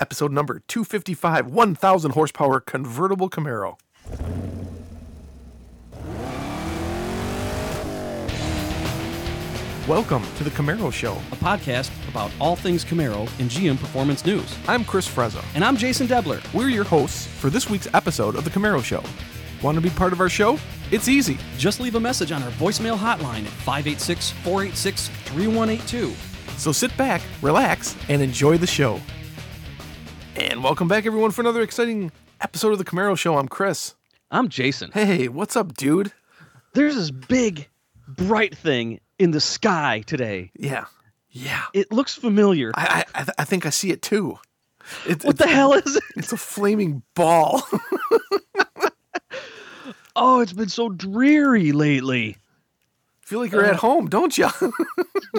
episode number 255 1000 horsepower convertible Camaro. Welcome to the Camaro Show. a podcast about all things Camaro and GM Performance News. I'm Chris Frezza. And I'm Jason Debler. We're your hosts for this week's episode of the Camaro Show. Want to be part of our show? It's easy. Just leave a message on our voicemail hotline at 586 486 3182. So sit back, relax, and enjoy the show. And welcome back, everyone, for another exciting episode of the Camaro Show. I'm Chris. I'm Jason. Hey, what's up, dude? There's this big, bright thing in the sky today. Yeah, yeah. It looks familiar. I I, I, th- I think I see it too. It, what the hell is it? It's a flaming ball. Oh, it's been so dreary lately. feel like you're at uh, home, don't you?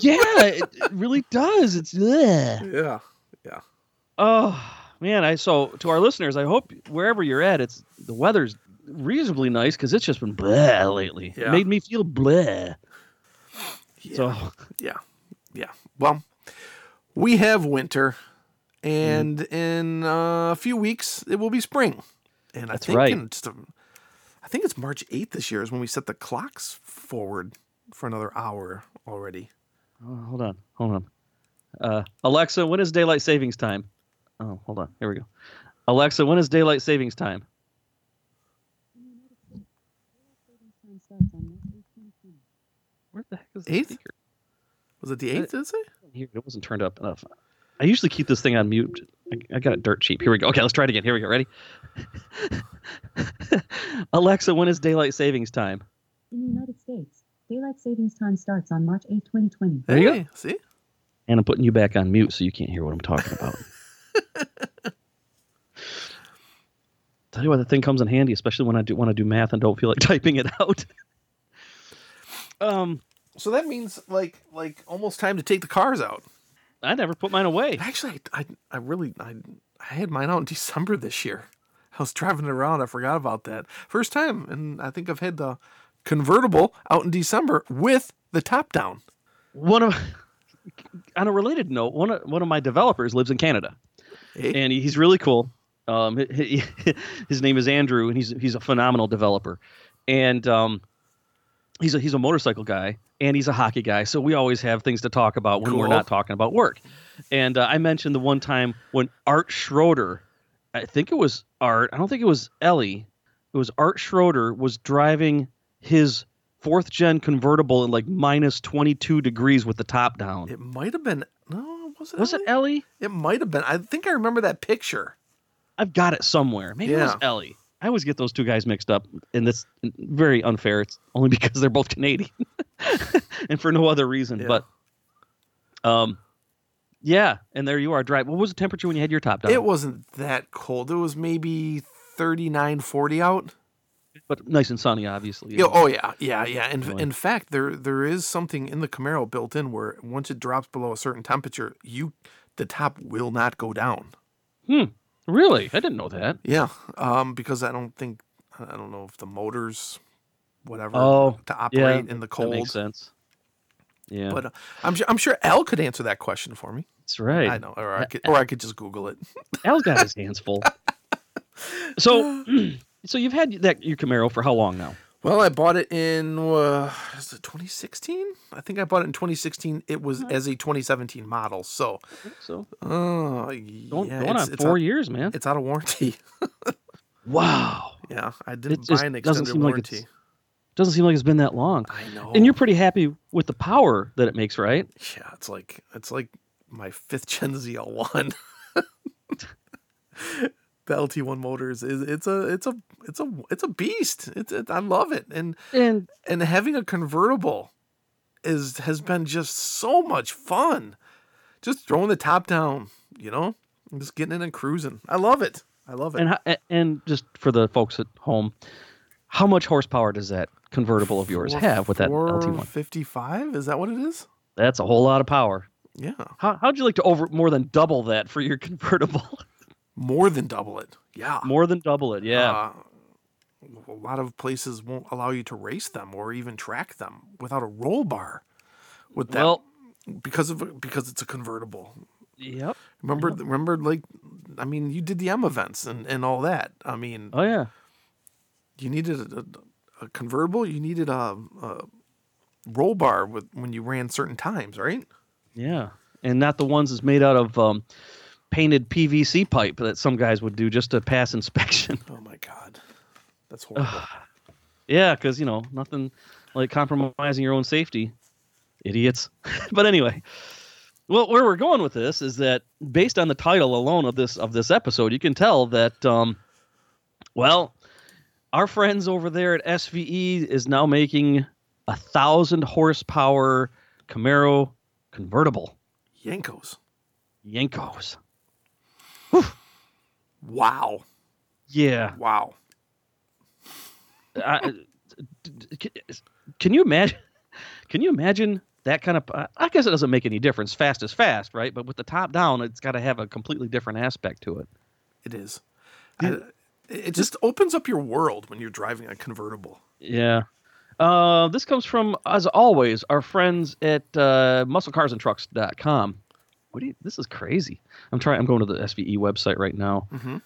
Yeah, it, it really does. It's ugh. yeah, yeah. Oh man, I so to our listeners, I hope wherever you're at, it's the weather's reasonably nice because it's just been blah lately. Yeah. It made me feel blah. Yeah. So Yeah, yeah. Well, we have winter, and in uh, a few weeks it will be spring. And I think right. in just a, I think it's March eighth this year is when we set the clocks forward for another hour already. oh, hold on, hold on. Uh, Alexa, when is daylight savings time? Oh, hold on. Here we go. Alexa, when is daylight savings time? Where the heck is the Eighth? speaker? Was it the eighth? Did it say? It wasn't turned up enough. I usually keep this thing on mute. I, I got it dirt cheap. Here we go. Okay, let's try it again. Here we go. Ready? Alexa, when is daylight savings time? In the United States, daylight savings time starts on March 8, 2020. There you go. See? And I'm putting you back on mute so you can't hear what I'm talking about. Tell you what, that thing comes in handy, especially when I do want to do math and don't feel like typing it out. um, So that means like like almost time to take the cars out. I never put mine away. Actually, I, I, I really I, I had mine out in December this year. I was driving around. I forgot about that. First time, and I think I've had the convertible out in December with the top down. One of, on a related note, one of one of my developers lives in Canada. Hey, and he's really cool. Um, he- he- his name is Andrew, and he's he's a phenomenal developer, and um, he's a he's a motorcycle guy, and he's a hockey guy. So we always have things to talk about when we're not talking about work. And uh, I mentioned the one time when Art Schroeder, I think it was Art, I don't think it was Ellie, it was Art Schroeder was driving his fourth gen convertible in like minus twenty two degrees with the top down. it might have been. No, was it? was it Ellie? Ellie? It might have been. I think I remember that picture. I've got it somewhere. Maybe it was Ellie. I always get those two guys mixed up, and that's very unfair. It's only because they're both Canadian, and for no other reason. Yeah. But, um, yeah, and there you are. Drive. What was the temperature when you had your top down? It wasn't that cold. It was maybe 39, 40 out. But nice and sunny, obviously. Yeah, oh yeah, yeah, yeah. In, in fact, there there is something in the Camaro built in where once it drops below a certain temperature, you the top will not go down. Hmm. Really, I didn't know that. Yeah, um, because I don't think I don't know if the motors, whatever, Oh, to Yeah, operate in the That cold. makes sense. Yeah, But uh, I'm sure I'm sure Al could answer that question for me. that's right. I know, or I could, or I could just Google it. Al's got his hands full. So, so you've had that your Camaro for how long now? Well, I bought it in uh, is it 2016? I think I bought it in 2016. It was as a 2017 model, so So uh, yeah, going it's, on four out, years, man. It's out of warranty. Wow. yeah, I didn't buy an doesn't extended like warranty. it's doesn't seem like it's been that long. I know. And you're pretty happy with the power that it makes, right? yeah, it's like it's like my fifth gen ZL1. the LT1 motors is it's a it's a it's a it's a beast. It's it, I love it, and And and having a convertible is has been just so much fun. Just throwing the top down, you know, and just getting in and cruising. I love it. I love it. and and just for the folks at home, how much horsepower does that convertible of yours have with that LT1? 55? Is that what it is? That's a whole lot of power. Yeah, How how'd you like to over more than double that for your convertible? More than double it. Yeah, more than double it, yeah. Uh, a lot of places won't allow you to race them or even track them without a roll bar. With that, well, because of because it's a convertible. Yep. Remember, remember, like, I mean, you did the M events and, and all that. I mean, Oh yeah. you needed a, a, a convertible. You needed a, a roll bar with when you ran certain times, right? Yeah. And not the ones that's made out of um, painted PVC pipe that some guys would do just to pass inspection. Oh my god, that's horrible. yeah, because you know nothing like compromising your own safety, idiots. but anyway, well, where we're going with this is that based on the title alone of this of this episode, you can tell that um, well, our friends over there at SVE is now making a thousand horsepower Camaro convertible Yenkos. Yenkos. Wow, Yeah. wow. I, can you imagine? Can you imagine that kind of? I guess it doesn't make any difference. Fast is fast, right? But with the top down, it's got to have a completely different aspect to it. It is. I, it just opens up your world when you're driving a convertible. Yeah. Uh, this comes from, as always, our friends at uh, musclecarsandtrucks.com. What do you? This is crazy. I'm trying. I'm going to the SVE website right now. Mm-hmm.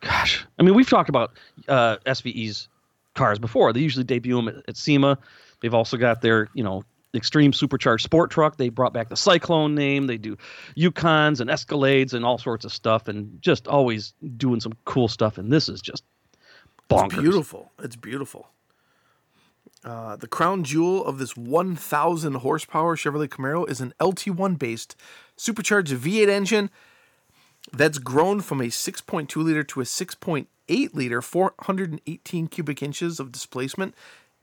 Gosh, I mean, we've talked about uh, SVE's cars before. They usually debut them at, at SEMA. They've also got their, you know, extreme supercharged sport truck. They brought back the Cyclone name. They do Yukons and Escalades and all sorts of stuff, and just always doing some cool stuff. And this is just bonkers. It's beautiful. It's beautiful. Uh, the crown jewel of this 1,000 horsepower Chevrolet Camaro is an LT1 based supercharged V8 engine that's grown from a 6.2 liter to a 6.8 liter, 418 cubic inches of displacement,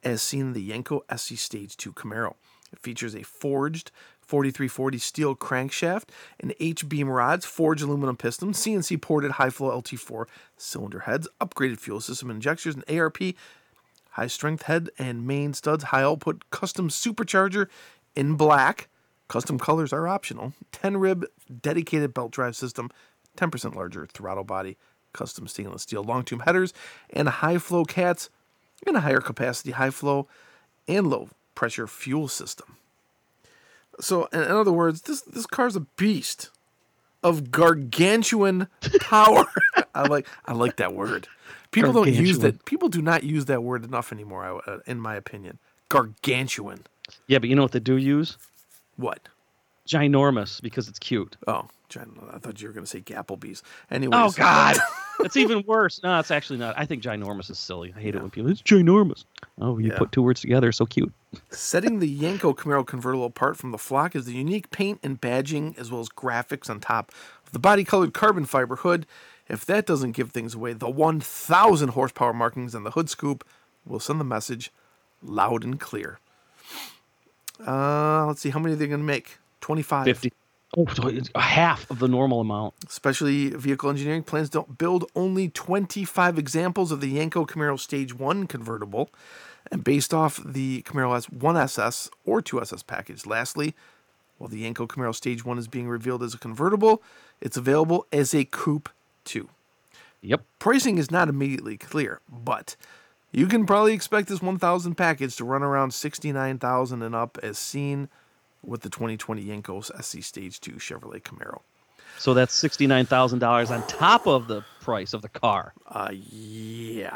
as seen in the Yenko SC Stage 2 Camaro. It features a forged 4340 steel crankshaft, an H beam rods, forged aluminum piston, CNC ported high flow LT4 cylinder heads, upgraded fuel system injectors, and ARP high strength head and main studs, high output custom supercharger in black. Custom colors are optional. 10 rib dedicated belt drive system, 10% larger throttle body, custom stainless steel long tube headers, and high flow cats and a higher capacity high flow and low pressure fuel system. So, in other words, this this car's a beast of gargantuan power. I like I like that word. People don't use that. People do not use that word enough anymore, I- uh, in my opinion. Gargantuan. Yeah, but you know what they do use? What? Ginormous because it's cute. Oh, I thought you were going to say Gapplebee's. Anyways, Oh God, it's even worse. No, it's actually not. I think ginormous is silly. I hate it when people. It's ginormous. Oh, you Yeah. put two words together, so cute. Setting the Yenko Camaro convertible apart from the flock is the unique paint and badging, as well as graphics on top of the body colored carbon fiber hood. If that doesn't give things away, the 1,000 horsepower markings on the hood scoop will send the message loud and clear. Uh, let's see, how many they're going to make? 25. Fifty. Oh, a half of the normal amount. Specialty Vehicle Engineering plans don't build only 25 examples of the Yenko Camaro Stage 1 convertible, and based off the Camaro S 1SS or 2SS package. Lastly, while the Yenko Camaro Stage 1 is being revealed as a convertible, it's available as a coupe too. Yep. Pricing is not immediately clear, but you can probably expect this 1000 package to run around 69,000 and up as seen with the 2020 Yenkos SC Stage 2 Chevrolet Camaro. So that's sixty nine thousand dollars on top of the price of the car. Uh, yeah.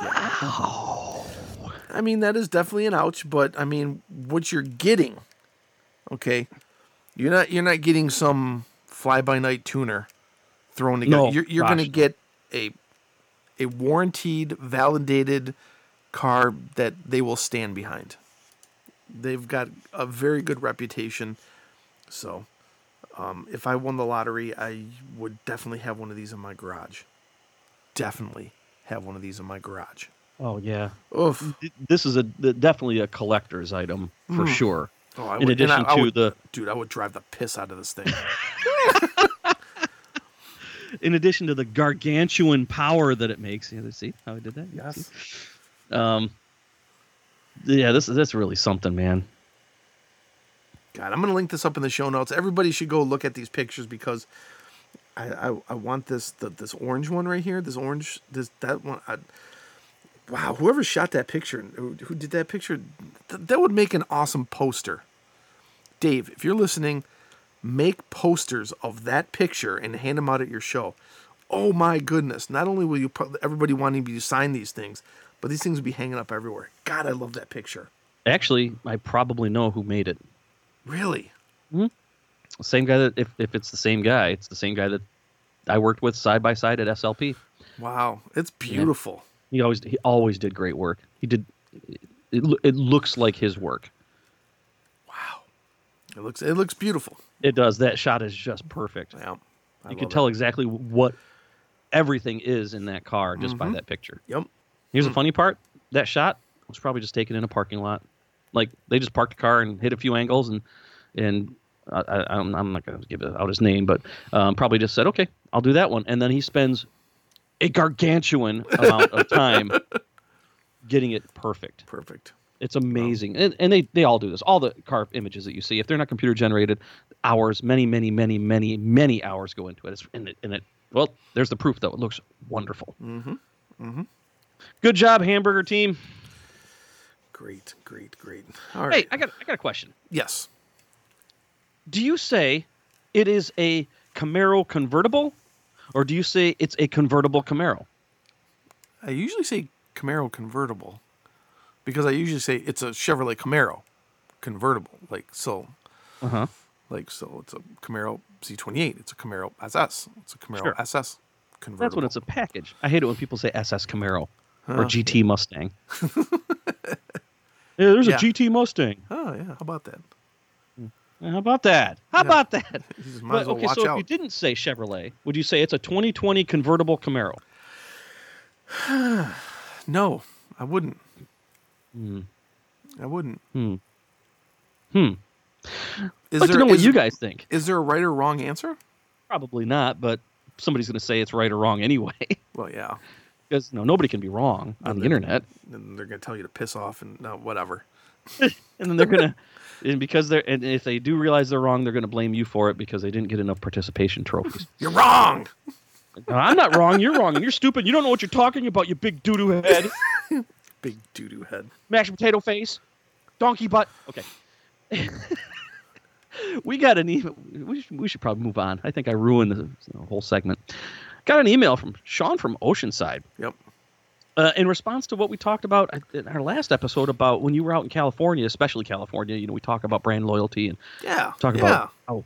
I mean, that is definitely an ouch, but I mean, what you're getting, okay, you're not you're not getting some fly by night tuner thrown together. No, you're you're gonna get a a warranted, validated car that they will stand behind. They've got a very good reputation, so um, if I won the lottery, I would definitely have one of these in my garage. Definitely have one of these in my garage. Oh yeah. Oof. This is a definitely a collector's item for sure. Oh, I In would- addition I- I to would- the dude, I would drive the piss out of this thing. in addition to the gargantuan power that it makes. Yeah, see how I did that? Yeah, Yes. Um. Yeah, this is that's really something, man. God, I'm gonna link this up in the show notes. Everybody should go look at these pictures because I I, I want this the, this orange one right here. This orange this that one. I, wow, whoever shot that picture, who, who did that picture, th- that would make an awesome poster. Dave, if you're listening, make posters of that picture and hand them out at your show. Oh my goodness! Not only will you put everybody wanting you to sign these things, but these things will be hanging up everywhere. God, I love that picture. Actually, I probably know who made it. Really? hmm Same guy that if, if it's the same guy, it's the same guy that I worked with side by side at SLP. Wow, it's beautiful. He always he always did great work. He did it, it looks like his work. Wow, it looks it looks beautiful. It does. That shot is just perfect. Yeah, I you can tell it. exactly what everything is in that car just by Mhm. that picture. Yep. Here's the funny part: that shot was probably just taken in a parking lot. Like they just parked the car and hit a few angles, and and I, I, I'm, I'm not going to give out his name, but um, probably just said, "Okay, I'll do that one," and then he spends a gargantuan amount of time getting it perfect. Perfect. It's amazing, and, and they they all do this. All the car images that you see, if they're not computer generated, hours, many, many, many, many, many hours go into it. It's and it, and it well, there's the proof though. It looks wonderful. Mm-hmm. Mm-hmm. Good job, hamburger team. Great, great, great. All Hey. I got I got a question. yes. Do you say it is a Camaro convertible, or do you say it's a convertible Camaro? I usually say Camaro convertible because I usually say it's a Chevrolet Camaro convertible. Like so, Uh huh. like so, it's a Camaro Z28. It's a Camaro SS. It's a Camaro Sure. SS convertible. That's when it's a package. I hate it when people say SS Camaro or GT Mustang. yeah, there's Yeah. a GT Mustang. Oh yeah, how about that? How about that? How Yeah. about that? But, well okay, so if you didn't say Chevrolet, would you say it's a 2020 convertible Camaro? No, I wouldn't. Hmm. I wouldn't. Hmm. Hmm. Is like there to know what is- you guys think. is there a right or wrong answer? Probably not, but somebody's going to say it's right or wrong anyway. Well, yeah. Because no, nobody can be wrong on the internet. And they're gonna tell you to piss off and no, whatever. and then they're gonna and because they're and if they do realize they're wrong they're gonna blame you for it because they didn't get enough participation trophies You're wrong. No, i'm not wrong you're wrong and you're stupid you don't know what you're talking about you big doo-doo head Big doo doo head. mashed potato face donkey butt okay we got an email we should, we should probably move on i think i ruined the, the whole segment got an email from sean from oceanside Yep. uh, in response to what we talked about in our last episode about when you were out in California, especially California, you know, we talk about brand loyalty and Yeah. talk yeah. about oh,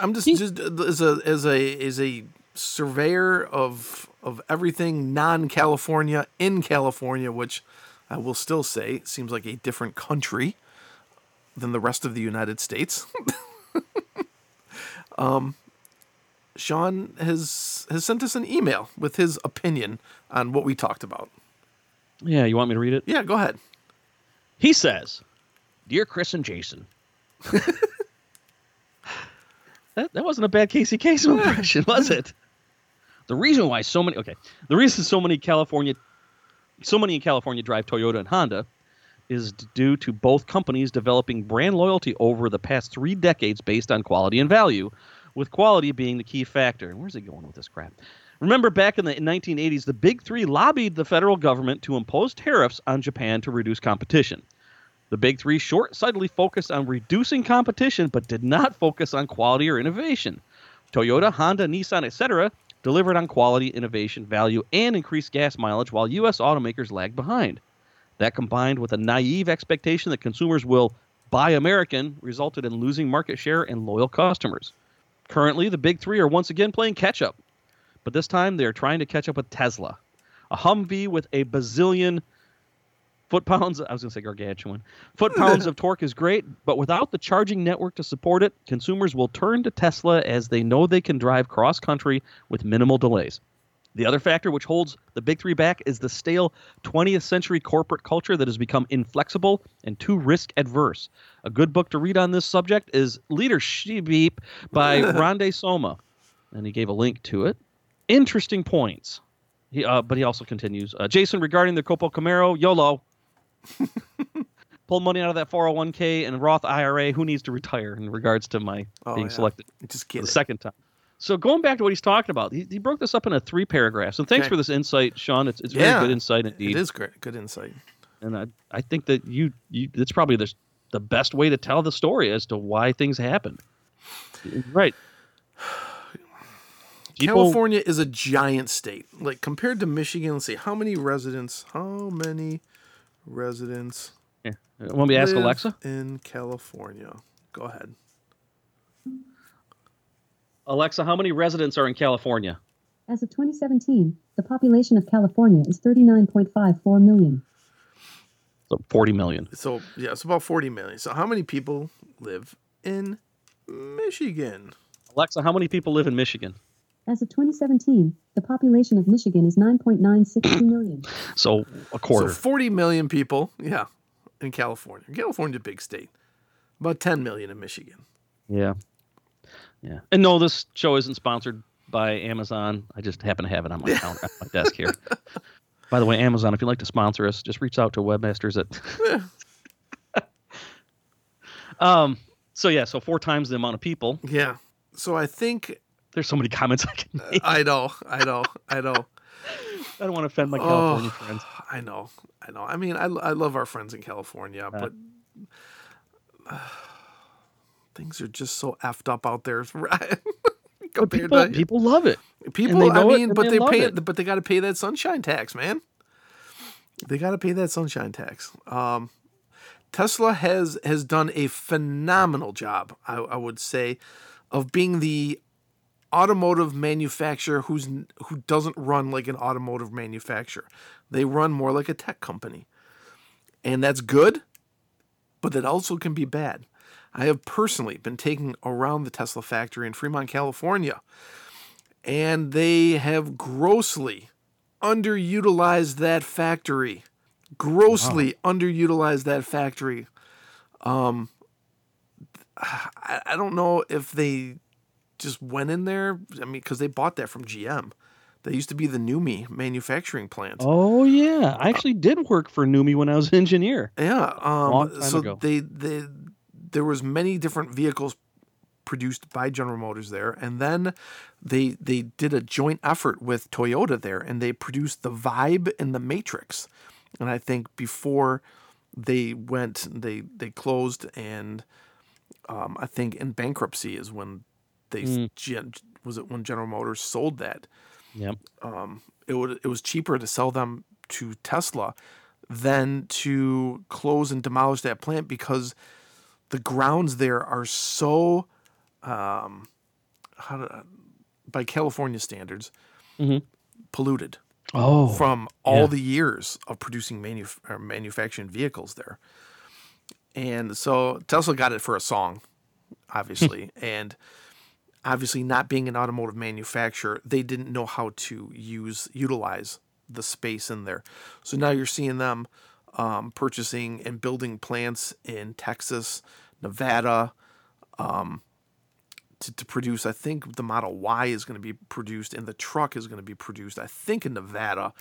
I'm just just as a as a as a surveyor of of everything non-California in California, which I will still say seems like a different country than the rest of the United States. um, Sean has has sent us an email with his opinion on what we talked about. yeah, you want me to read it? Yeah, go ahead. He says, "Dear Chris and Jason." that, that wasn't a bad Casey Kasem impression, was it? The reason why so many okay, the reason so many California so many in California drive Toyota and Honda is due to both companies developing brand loyalty over the past 3 decades based on quality and value, with quality being the key factor. Where's he going with this crap? Remember back in the 1980s, the Big Three lobbied the federal government to impose tariffs on Japan to reduce competition. The Big Three short sightedly focused on reducing competition but did not focus on quality or innovation. Toyota, Honda, Nissan, etc. delivered on quality, innovation, value, and increased gas mileage while U.S. automakers lagged behind. That combined with a naive expectation that consumers will buy American resulted in losing market share and loyal customers. Currently, the Big Three are once again playing catch up but this time they are trying to catch up with Tesla. A Humvee with a bazillion foot pounds, I was going to say gargantuan, foot pounds of torque is great, but without the charging network to support it, consumers will turn to Tesla as they know they can drive cross country with minimal delays. The other factor which holds the big three back is the stale 20th century corporate culture that has become inflexible and too risk adverse. A good book to read on this subject is Leadership Beep by Rande Soma, and he gave a link to it interesting points. He, uh, but he also continues, uh, Jason, regarding the Copo Camaro, YOLO. Pull money out of that 401k and Roth IRA. Who needs to retire in regards to my Oh, being yeah. selected Just the it. second time? So going back to what he's talking about, he, he broke this up into three paragraphs. And thanks Okay. for this insight, Sean. It's, it's very Yeah, good insight indeed. It is great. Good insight. And I, I think that you, you it's probably the the best way to tell the story as to why things happened. Right. People- California is a giant state. Like compared to Michigan, let's see how many residents. How many residents Yeah. Want me to ask Alexa? in California? Go ahead. Alexa, how many residents are in California? As of 2017, the population of California is 39.54 million. So 40 million. So yeah, it's about forty million. So how many people live in Michigan? Alexa, how many people live in Michigan? As of 2017, the population of Michigan is 9.962 million. So a quarter. So 40 million people, yeah, in California. California's a big state. About 10 million in Michigan. yeah. Yeah. And no, this show isn't sponsored by Amazon. I just happen to have it on my counter, at my desk here. By the way, Amazon, if you'd like to sponsor us, just reach out to webmasters at. um. So yeah, so four times the amount of people. Yeah. So I think There's so many comments I can make. I know, I know, I know. I don't want to offend my California Oh. friends. I know, I know. I mean, I, I love our friends in California, Uh. but uh, things are just so effed up out there. Right? But people, to people love it. people, I mean, but they they pay it. but they got to pay that sunshine tax, man. They got to pay that sunshine tax. Um, Tesla has has done a phenomenal job, I, I would say, of being the automotive manufacturer who's who doesn't run like an automotive manufacturer. They run more like a tech company, and that's good, but that also can be bad. I have personally been taking around the Tesla factory in Fremont, California, and they have grossly underutilized that factory. Grossly underutilized that factory. Um, I, I don't know if they just went in there. I mean, because they bought that from GM. That used to be the NUMMI manufacturing plant. Oh yeah, I actually did work for NUMMI when I was an engineer. Yeah. Um, so ago. they they there was many different vehicles produced by General Motors there, and then they they did a joint effort with Toyota there, and they produced the Vibe and the Matrix. And I think before they went, they they closed, and um, I think in bankruptcy is when they Mm. Gen- was it when General Motors sold that Yep. it would it was cheaper to sell them to Tesla than to close and demolish that plant because the grounds there are so um how to, by California standards Mhm. polluted Oh. from all yeah. the years of producing manuf- or manufacturing vehicles there. And so Tesla got it for a song, obviously. and obviously, not being an automotive manufacturer, they didn't know how to use, utilize the space in there. So now you're seeing them um, purchasing and building plants in Texas, Nevada, um, to, to produce. I think the Model Y is going to be produced and the truck is going to be produced, I think, in Nevada,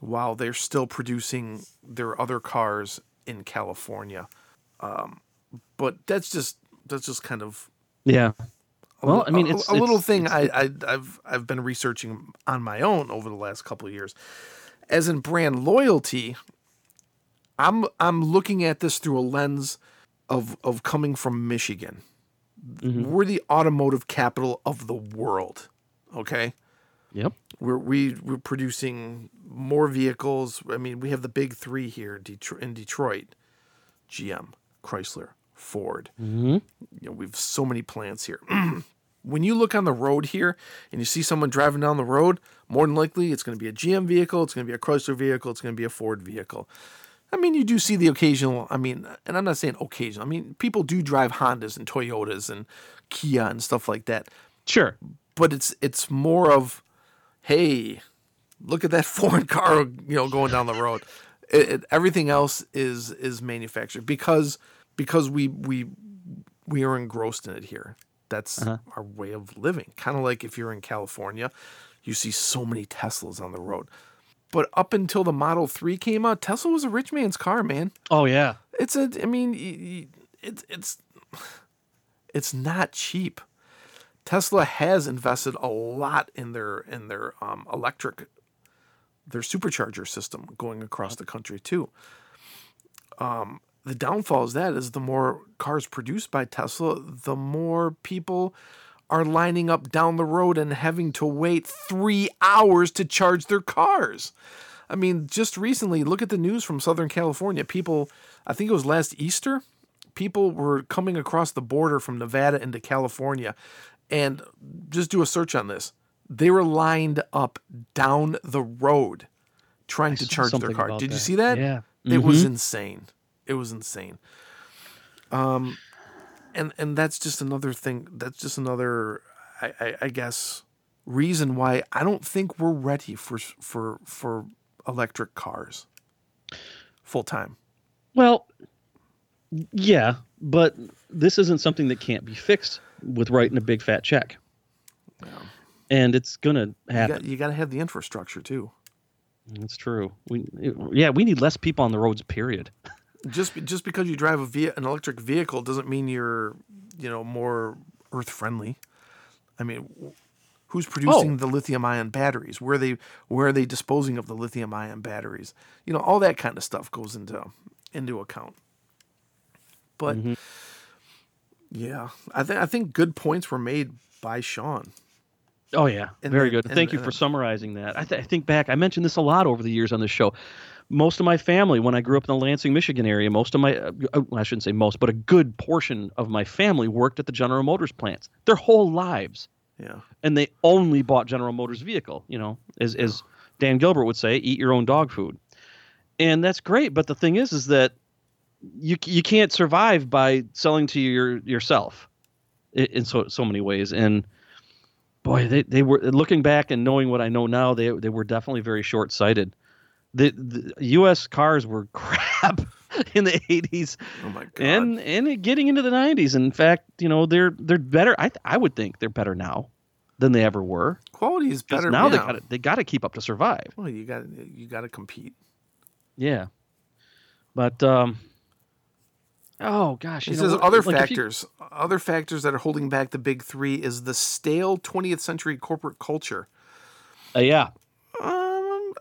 while they're still producing their other cars in California. Um, but that's just that's just kind of Yeah. A, Well, I mean, a- it's- a, little it's- thing it's- I, I I've I've been researching on my own over the last couple of years. As in brand loyalty, I'm I'm looking at this through a lens of of coming from Michigan. Mhm. We're the automotive capital of the world. Okay? Yep. We're we, we're producing more vehicles. I mean, we have the big 3 here in Detroit, in Detroit. GM, Chrysler, Ford, hmm you know, we've so many plants here. when you look on the road here and you see someone driving down the road, more than likely it's going to be a GM vehicle, it's going to be a Chrysler vehicle, it's going to be a Ford vehicle. I mean, you do see the occasional, I mean, and I'm not saying occasional. I mean, people do drive Hondas and Toyotas and Kia and stuff like that. Sure. But it's it's more of, hey, look at that foreign car, you know, going down the road. It, it, everything else is is manufactured because because we we we are engrossed in it here. That's Uh-huh. our way of living. Kind of like if you're in California, you see so many Teslas on the road. But up until the Model 3 came out, Tesla was a rich man's car, man. Oh yeah. It's a I mean, it's it's it's not cheap. Tesla has invested a lot in their in their um, electric their supercharger system going across the country too. Um, the downfall is that is the more cars produced by Tesla, the more people are lining up down the road and having to wait three hours to charge their cars. I mean, just recently, look at the news from Southern California. People, I think it was last Easter, people were coming across the border from Nevada into California. And just do a search on this. They were lined up down the road trying to charge their car. Did you see that? Yeah. It was Mhm. insane. It was insane. Um, and and that's just another thing. That's just another, I, I, I guess, reason why I don't think we're ready for for for electric cars full time. Well, yeah, but this isn't something that can't be fixed with writing a big fat check. And it's gonna happen. you got to have the infrastructure too. That's true. We yeah, we need less people on the roads. Period. Just just because you drive a ve- an electric vehicle doesn't mean you're you know more earth friendly. I mean, who's producing oh. the lithium ion batteries? Where are they where are they disposing of the lithium ion batteries? You know, all that kind of stuff goes into into account. But mm-hmm. yeah, I think I think good points were made by Sean. Oh yeah, And very then- good. and- Thank you for summarizing that. I, th- I think back. I mentioned this a lot over the years on this show. Most of my family, when I grew up in the Lansing, Michigan area, most of my, uh, uh, I shouldn't say most, but a good portion of my family worked at the General Motors plants their whole lives, Yeah. and they only bought General Motors vehicle. You know, as as Dan Gilbert would say, eat your own dog food, and that's great. But the thing is, is that you you can't survive by selling to your yourself in, in so so many ways and boy they, they were looking back and knowing what i know now they they were definitely very short-sighted the, the us cars were crap in the 80s Oh my god. and and getting into the 90s in fact you know they're they're better i i would think they're better now than they ever were quality is better now they yeah. got they got to keep up to survive Well, you got you got to compete. yeah but um oh gosh He you says know, other like, if you- factors, other factors that are holding back the big three is the stale 20th century corporate culture. uh, yeah Um,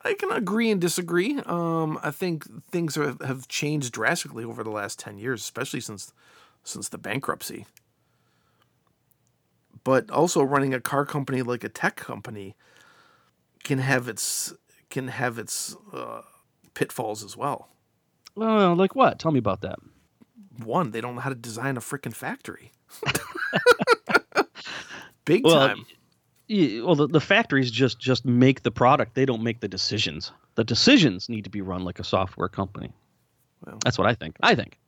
I can agree and disagree. Um, I think things are, have changed drastically over the last 10 years, especially since since the bankruptcy. But also running a car company like a tech company can have its can have its uh, pitfalls as well. uh, like what tell me about that One, they don't know how to design a freaking factory. Big Well, time. Yeah, well, the, the factories just just make the product. They don't make the decisions. The decisions need to be run like a software company. Well. That's what I think. I think.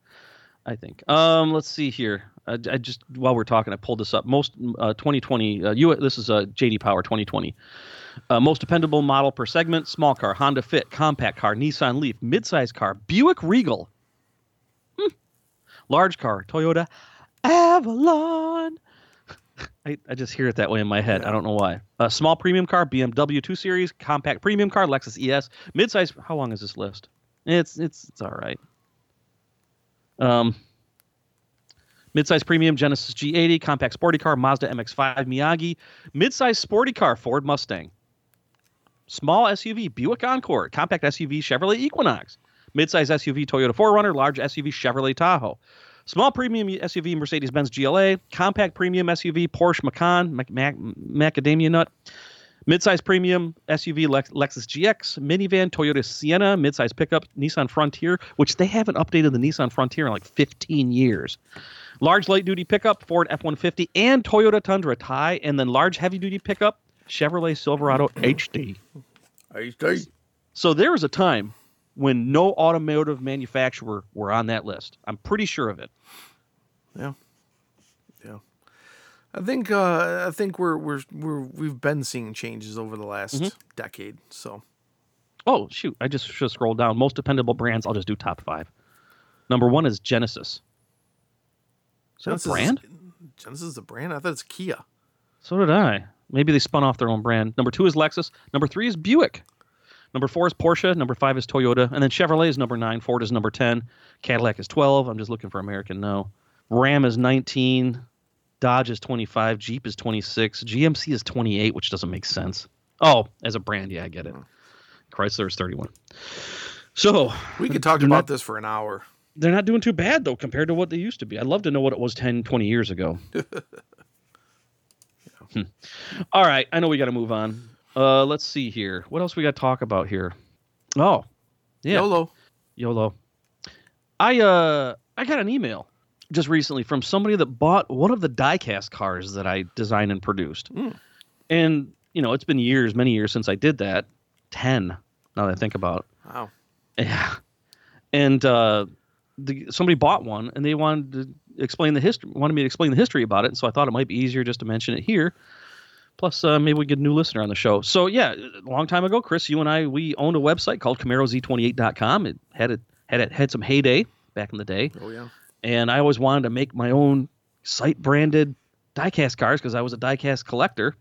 I think. Um, let's see here. I, I just while we're talking, I pulled this up. Most uh, 2020. Uh, you. This is uh, JD Power 2020. Uh, most dependable model per segment: small car, Honda Fit, compact car, Nissan Leaf, midsize car, Buick Regal, Hmm. large car, Toyota Avalon. I, I just hear it that way in my head. I don't know why. A small premium car, BMW 2 Series, compact premium car, Lexus ES, midsize. How long is this list? It's it's it's all right. Um, midsize premium Genesis G80, compact sporty car, Mazda MX-5, Miyagi, midsize sporty car, Ford Mustang, small SUV, Buick Encore, compact SUV, Chevrolet Equinox, midsize SUV, Toyota 4Runner, large SUV, Chevrolet Tahoe. Small premium SUV Mercedes Benz GLA, compact premium SUV Porsche Macan, Mac- Mac- Macadamia Nut, midsize premium SUV Lex- Lexus GX, minivan Toyota Sienna, midsize pickup Nissan Frontier, which they haven't updated the Nissan Frontier in like 15 years. Large light duty pickup Ford F150 and Toyota Tundra Tie, and then large heavy duty pickup Chevrolet Silverado HD. HD. So there was a time when no automotive manufacturer were on that list. I'm pretty sure of it. Yeah, yeah. I think uh, I think we're we're we're we've been seeing changes over the last Mm-hmm. decade. So Oh shoot! I just should scroll down. Most dependable brands. I'll just do top five. Number one is Genesis. Is that Genesis a is- brand? Genesis is a brand. I thought it's Kia. So did I. Maybe they spun off their own brand. Number two is Lexus. Number three is Buick. Number four is Porsche. Number five is Toyota. And then Chevrolet is number nine. Ford is number 10. Cadillac is 12. I'm just looking for American now. Ram is 19. Dodge is 25. Jeep is 26. GMC is 28, which doesn't make sense. Oh, as a brand, yeah, I get it. Chrysler is 31. So, We could talk about not- this for an hour. they're not doing too bad though compared to what they used to be. I'd love to know what it was 10, 20 years ago. Hmm. All right, I know we got to move on. Uh, let's see here. What else we got to talk about here? Oh, yeah, YOLO. YOLO. I uh I got an email just recently from somebody that bought one of the diecast cars that I designed and produced. Mm. And you know, it's been years, many years since I did that. 10 now that I think about Wow. Yeah. And uh the, somebody bought one and they wanted to explain the history wanted me to explain the history about it and so I thought it might be easier just to mention it here. Plus, uh, maybe we get a new listener on the show. So yeah, a long time ago, Chris, you and I we owned a website called CamaroZ28.com. It had it had it had some heyday back in the day, Oh yeah. and I always wanted to make my own site branded diecast cars because I was a diecast collector.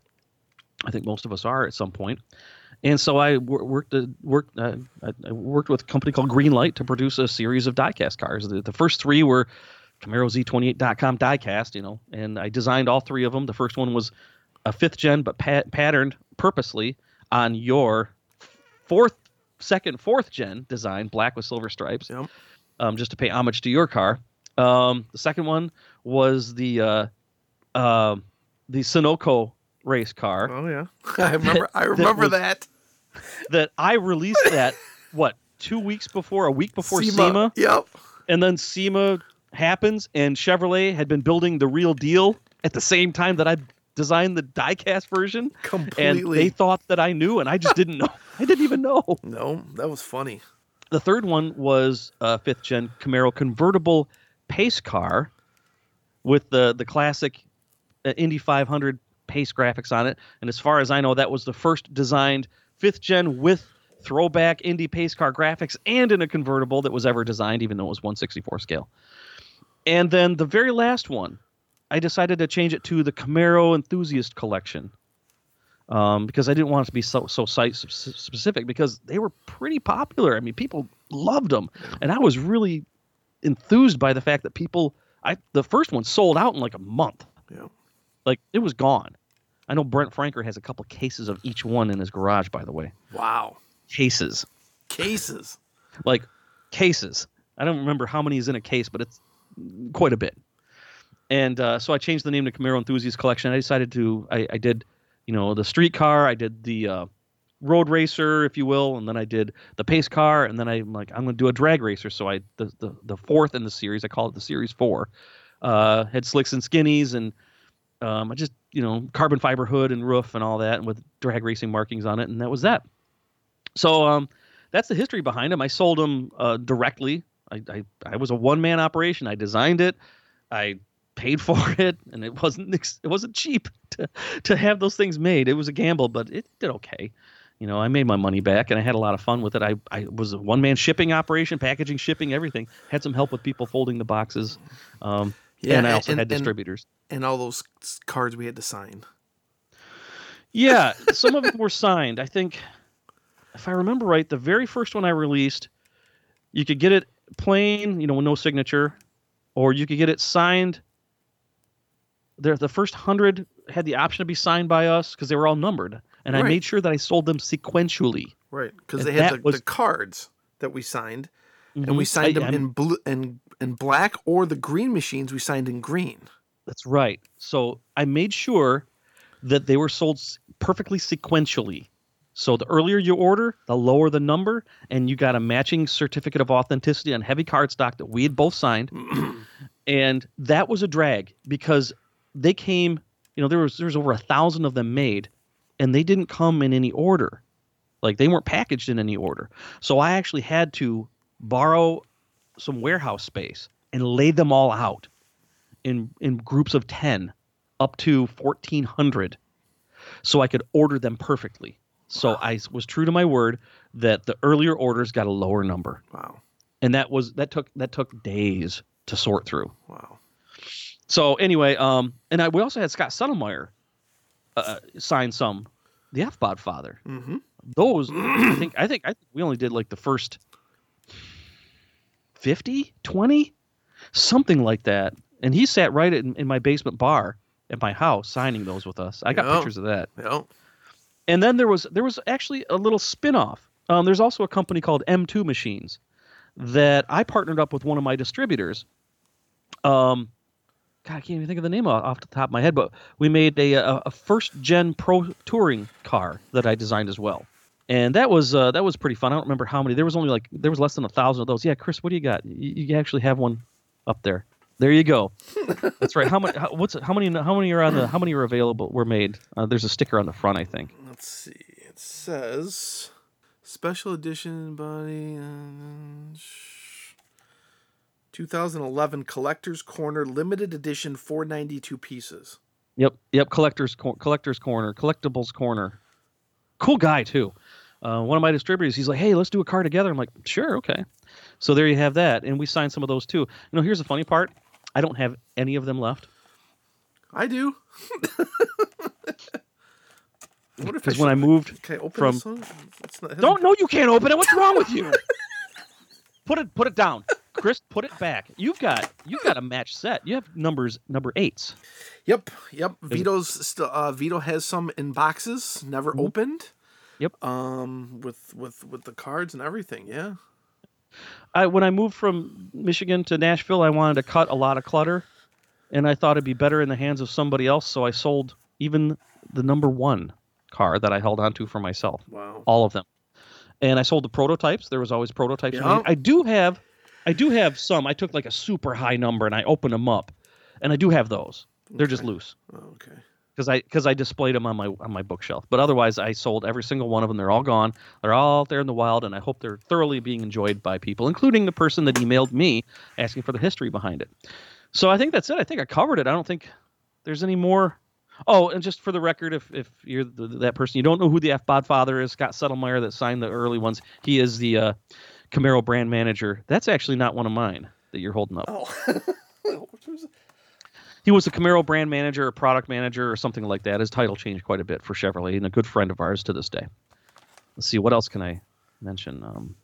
I think most of us are at some point. And so I wor- worked uh, worked uh, I I worked with a company called Greenlight to produce a series of diecast cars. The, the first three were CamaroZ28.com diecast, you know, and I designed all three of them. The first one was a fifth gen, but pat- patterned purposely on your fourth, second, fourth gen design, black with silver stripes Yep. um, just to pay homage to your car. Um, the second one was the uh, uh, the Sunoco race car Oh yeah. I remember. I remember was- that. that I released that what two weeks before, a week before SEMA, Yep. and then SEMA happens, and Chevrolet had been building the real deal at the same time that I designed the diecast version, and they thought that I knew, and I just didn't know. I didn't even know. no, that was funny. The third one was a fifth gen Camaro convertible pace car with the the classic uh, Indy 500 pace graphics on it. And as far as I know, that was the first designed fifth gen with throwback Indy pace car graphics and in a convertible that was ever designed, even though it was 164 scale. And then the very last one, I decided to change it to the Camaro Enthusiast Collection. Um, because I didn't want it to be so so site specific because they were pretty popular. I mean, people loved them, and I was really enthused by the fact that people. I the first one sold out in like a month. Yeah. Like it was gone. I know Brent Franker has a couple cases of each one in his garage. By the way, Wow. cases Cases. like cases. I don't remember how many is in a case, but it's quite a bit. And uh, so I changed the name to Camaro Enthusiast Collection. I decided to I, I did, you know, the street car. I did the uh, road racer, if you will, and then I did the pace car, and then I'm like I'm going to do a drag racer. So I the, the the fourth in the series. I call it the Series Four. Uh, had slicks and skinnies, and um, I just you know carbon fiber hood and roof and all that, and with drag racing markings on it, and that was that. So um, that's the history behind them. I sold them uh, directly. I, I I was a one man operation. I designed it. I paid for it, and it wasn't it wasn't cheap to to have those things made. It was a gamble, but it did okay. You know, I made my money back, and I had a lot of fun with it. I I was a one man shipping operation, packaging, shipping, everything. Had some help with people folding the boxes. Um, Yeah, and I and- also had distributors. And all those cards we had to sign. Yeah, some of them were signed. I think, if I remember right, the very first one I released, you could get it plain, you know, with no signature, or you could get it signed. The the first hundred had the option to be signed by us because they were all numbered, and I made sure that I sold them sequentially. Right. Because they had the, was- the cards that we signed, and mm-hmm. we signed I- them I'm- in blue and in black, or the green machines we signed in green. That's right. So I made sure that they were sold perfectly sequentially. So the earlier you order, the lower the number, and you got a matching certificate of authenticity on heavy cardstock that we had both signed. and that was a drag because they came, you know, there was there was over a thousand of them made, and they didn't come in any order. Like they weren't packaged in any order. So I actually had to borrow some warehouse space and lay them all out in in groups of 10 up to 1400 so I could order them perfectly. So I was true to my word that the earlier orders got a lower number. Wow. And that was that took that took days to sort through. Wow. So anyway, um and I we also had Scott Settlemire uh, sign some the F-Bod father. Mm-hmm. Those I think I think I think we only did like the first 50, 20, something like that. And he sat right in, in my basement bar at my house signing those with us. I got Yeah. pictures of that. Yeah. And then there was there was actually a little spin-off. Um, there's also a company called M2 Machines that I partnered up with one of my distributors. Um, God, I can't even think of the name off, the top of my head, but we made a, a, a first gen pro touring car that I designed as well. And that was uh, that was pretty fun. I don't remember how many. There was only like there was less than a thousand of those. Yeah, Chris, what do you got? You, you actually have one up there. There you go. That's right. How many? How, what's how many? How many are on the? How many are available? Were made? Uh, there's a sticker on the front, I think. Let's see. It says special edition body. Uh, 2011 collector's corner limited edition 492 pieces. Yep, yep. Collectors cor- collectors corner, collectibles corner. Cool guy too. Uh, one of my distributors, he's like, "Hey, let's do a car together." I'm like, "Sure, okay." So there you have that, and we signed some of those too. You know, here's the funny part: I don't have any of them left I do. what if because when I moved open from- this one? It's not, Don't know you can't open it. What's wrong with you? put it put it down, Chris. Put it back. You've got you've got a match set. You have numbers number eights. Yep, yep. Vito's still. Uh, Vito has some in boxes, never opened. Yep. Um, with with with the cards and everything. Yeah. I when I moved from Michigan to Nashville, I wanted to cut a lot of clutter, and I thought it'd be better in the hands of somebody else. So I sold even the number one car that I held onto for myself, Wow. all of them, and I sold the prototypes. There was always prototypes. Yeah. I do have, I do have some. I took like a super high number and I opened them up, and I do have those. They're just loose. Oh, okay. because I because I displayed them on my on my bookshelf. But otherwise, I sold every single one of them. They're all gone. They're all out there in the wild, and I hope they're thoroughly being enjoyed by people, including the person that emailed me asking for the history behind it. So I think that's it. I think I covered it. I don't think there's any more. Oh, and just for the record, if if you're the, that person, you don't know who the F Bod father is, Scott Settlemire that signed the early ones. He is the uh, Camaro brand manager. That's actually not one of mine that you're holding up. Oh. He was a Camaro brand manager or product manager or something like that. His title changed quite a bit for Chevrolet and a good friend of ours to this day. Let's see, what else can I mention? Um,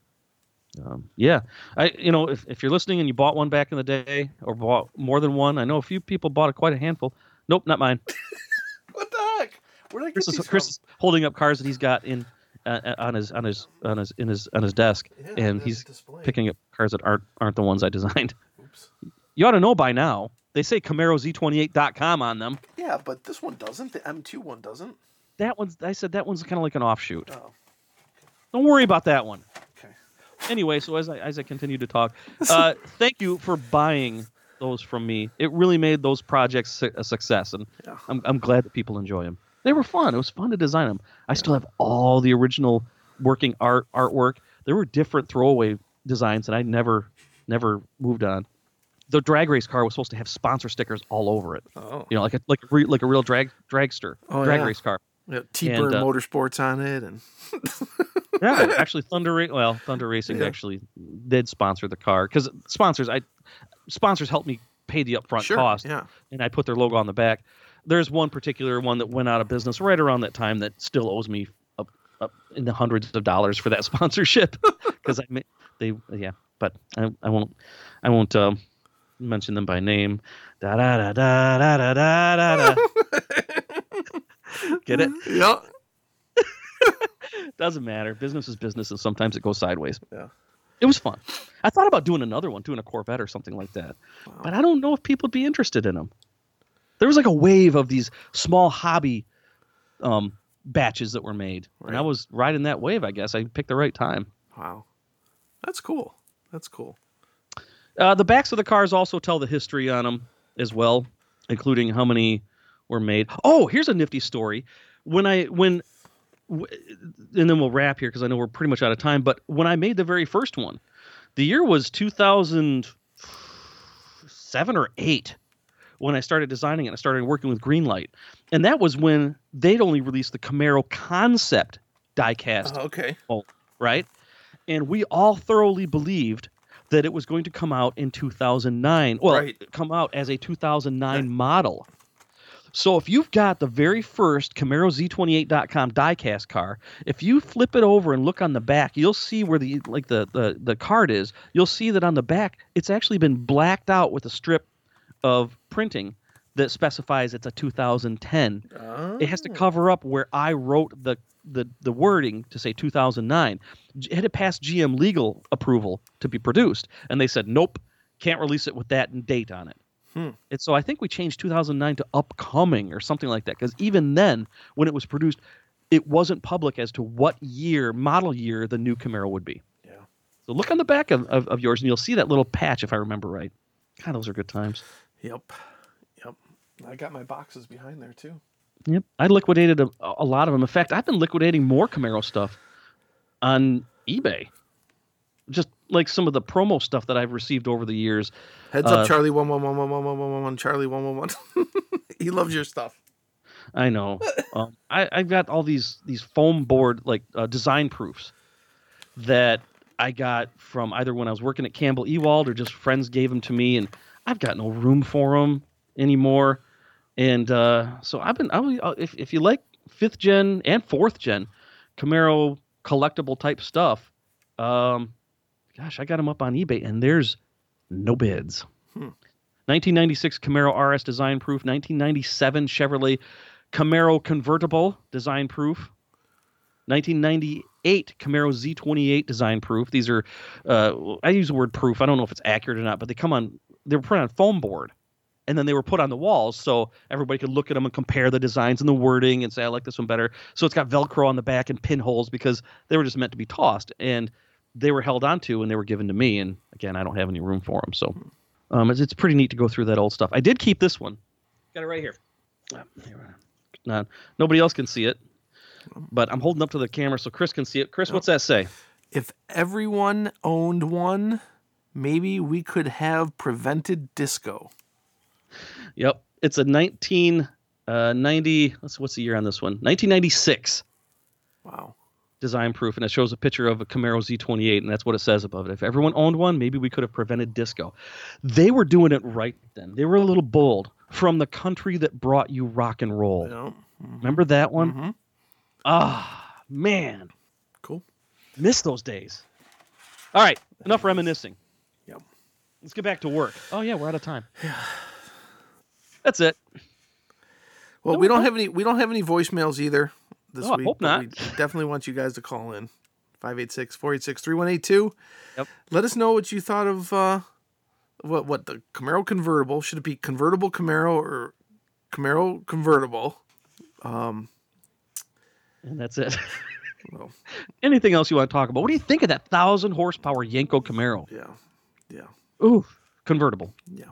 um, yeah, I you know if, if you're listening and you bought one back in the day or bought more than one, I know a few people bought a, quite a handful. Nope, not mine. what the heck? Where did I get Chris is, Chris is holding up cars that he's got in uh, on his on his on his in his on his desk, Yeah, and he's displayed. picking up cars that aren't aren't the ones I designed. Oops. You ought to know by now. They say CamaroZ28.com on them. Yeah, but this one doesn't. The M2 one doesn't. That one's. I said that one's kind of like an offshoot. Oh. Don't worry about that one. Okay. Anyway, so as I as I continue to talk, uh, thank you for buying those from me. It really made those projects a success, and Yeah. I'm I'm glad that people enjoy them. They were fun. It was fun to design them. I still have all the original working art artwork. There were different throwaway designs that I never never moved on. The drag race car was supposed to have sponsor stickers all over it. Oh. You know, like a like a re, like a real drag dragster Oh, drag yeah. race car. Yeah, T-Burn uh, Motorsports on it, and Yeah, actually, Thunder well, Thunder Racing Yeah. actually did sponsor the car because sponsors, I sponsors helped me pay the upfront sure, cost, yeah. and I put their logo on the back. There's one particular one that went out of business right around that time that still owes me up, up in the hundreds of dollars for that sponsorship because I they yeah, but I, I won't I won't um, mention them by name. Da da da da da da da da. Get it? Yeah. Doesn't matter. Business is business, and sometimes it goes sideways. Yeah. It was fun. I thought about doing another one, doing a Corvette or something like that, but I don't know if people would be interested in them. There was like a wave of these small hobby um, batches that were made, and I Right. was riding that wave. I guess I picked the right time. Wow. That's cool. That's cool. Uh, the backs of the cars also tell the history on them as well, including how many were made. Oh, here's a nifty story. When I when w- and then we'll wrap here because I know we're pretty much out of time. But when I made the very first one, the year was 2007 or eight when I started designing it. I started working with Greenlight, and that was when they'd only released the Camaro concept diecast Oh, okay. right? And we all thoroughly believed that it was going to come out in 2009. Well, Right. come out as a 2009 Right. model. So if you've got the very first Camaro Z28.com diecast car, if you flip it over and look on the back, you'll see where the like the the the card is. You'll see that on the back, it's actually been blacked out with a strip of printing that specifies it's a 2010 Oh. it has to cover up where I wrote the the the wording to say 2009. It had to pass GM legal approval to be produced, and they said nope, can't release it with that date on it. Hmm. And so I think we changed 2009 to upcoming or something like that because even then, when it was produced, it wasn't public as to what year, model year, the new Camaro would be. Yeah. So look on the back of, of, of yours, and you'll see that little patch if I remember right. God, those are good times. Yep. Yep. I got my boxes behind there too. Yep. I liquidated a, a lot of them. In fact, I've been liquidating more Camaro stuff on eBay. Just like some of the promo stuff that I've received over the years. Heads Uh, up, Charlie one one one one one one one one one Charlie one one one. He loves your stuff. I know. um, I, I've got all these these foam board like uh, design proofs that I got from either when I was working at Campbell Ewald or just friends gave them to me, and I've got no room for them anymore. And uh, so I've been. I uh, if if you like fifth gen and fourth gen Camaro collectible type stuff, um, gosh, I got them up on eBay, and there's no bids. 1996 Camaro RS design proof, 1997 Chevrolet Camaro convertible design proof, 1998 Camaro Z28 design proof. These are, uh, I use the word proof. I don't know if it's accurate or not, but they come on. They were put on foam board, and then they were put on the walls so everybody could look at them and compare the designs and the wording and say I like this one better. So it's got Velcro on the back and pinholes because they were just meant to be tossed and they were held onto and they were given to me. And again, I don't have any room for them, so um, it's, it's pretty neat to go through that old stuff. I did keep this one. Got it right here. Nah, nobody else can see it, but I'm holding up to the camera so Chris can see it. Chris, what's that say? If everyone owned one, maybe we could have prevented disco. Yep, it's a 1990. Let's what's the year on this one? 1996 Wow. design proof, and it shows a picture of a Camaro Z28, and that's what it says above it. If everyone owned one, maybe we could have prevented disco. They were doing it right then. They were a little bold. From the country that brought you rock and roll. Yeah. Remember that one? Mhm. Ah, man, Cool. miss those days. All right, enough reminiscing. Yep. Let's get back to work. Oh yeah, we're out of time. Yeah. That's it. Well, No, we don't no. have any. We don't have any voicemails either this Oh, I week. hope not. We definitely want you guys to call in. 586-486-3182. Yep. Let us know what you thought of uh, what what the Camaro convertible should it be convertible Camaro or Camaro convertible? And that's it. Well, Anything else you want to talk about? What do you think of that thousand horsepower Yenko Camaro? yeah, yeah, Ooh, convertible. yeah.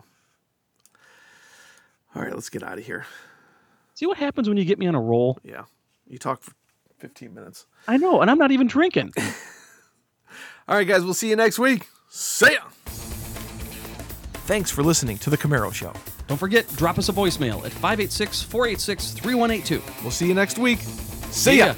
All right, let's get out of here. See what happens when you get me on a roll? Yeah, you talk for fifteen minutes. I know, and I'm not even drinking. All right, guys, we'll see you next week. See ya. Thanks for listening to the Camaro Show. Don't forget, drop us a voicemail at 586 486 3182. We'll see you next week. See ya. ya.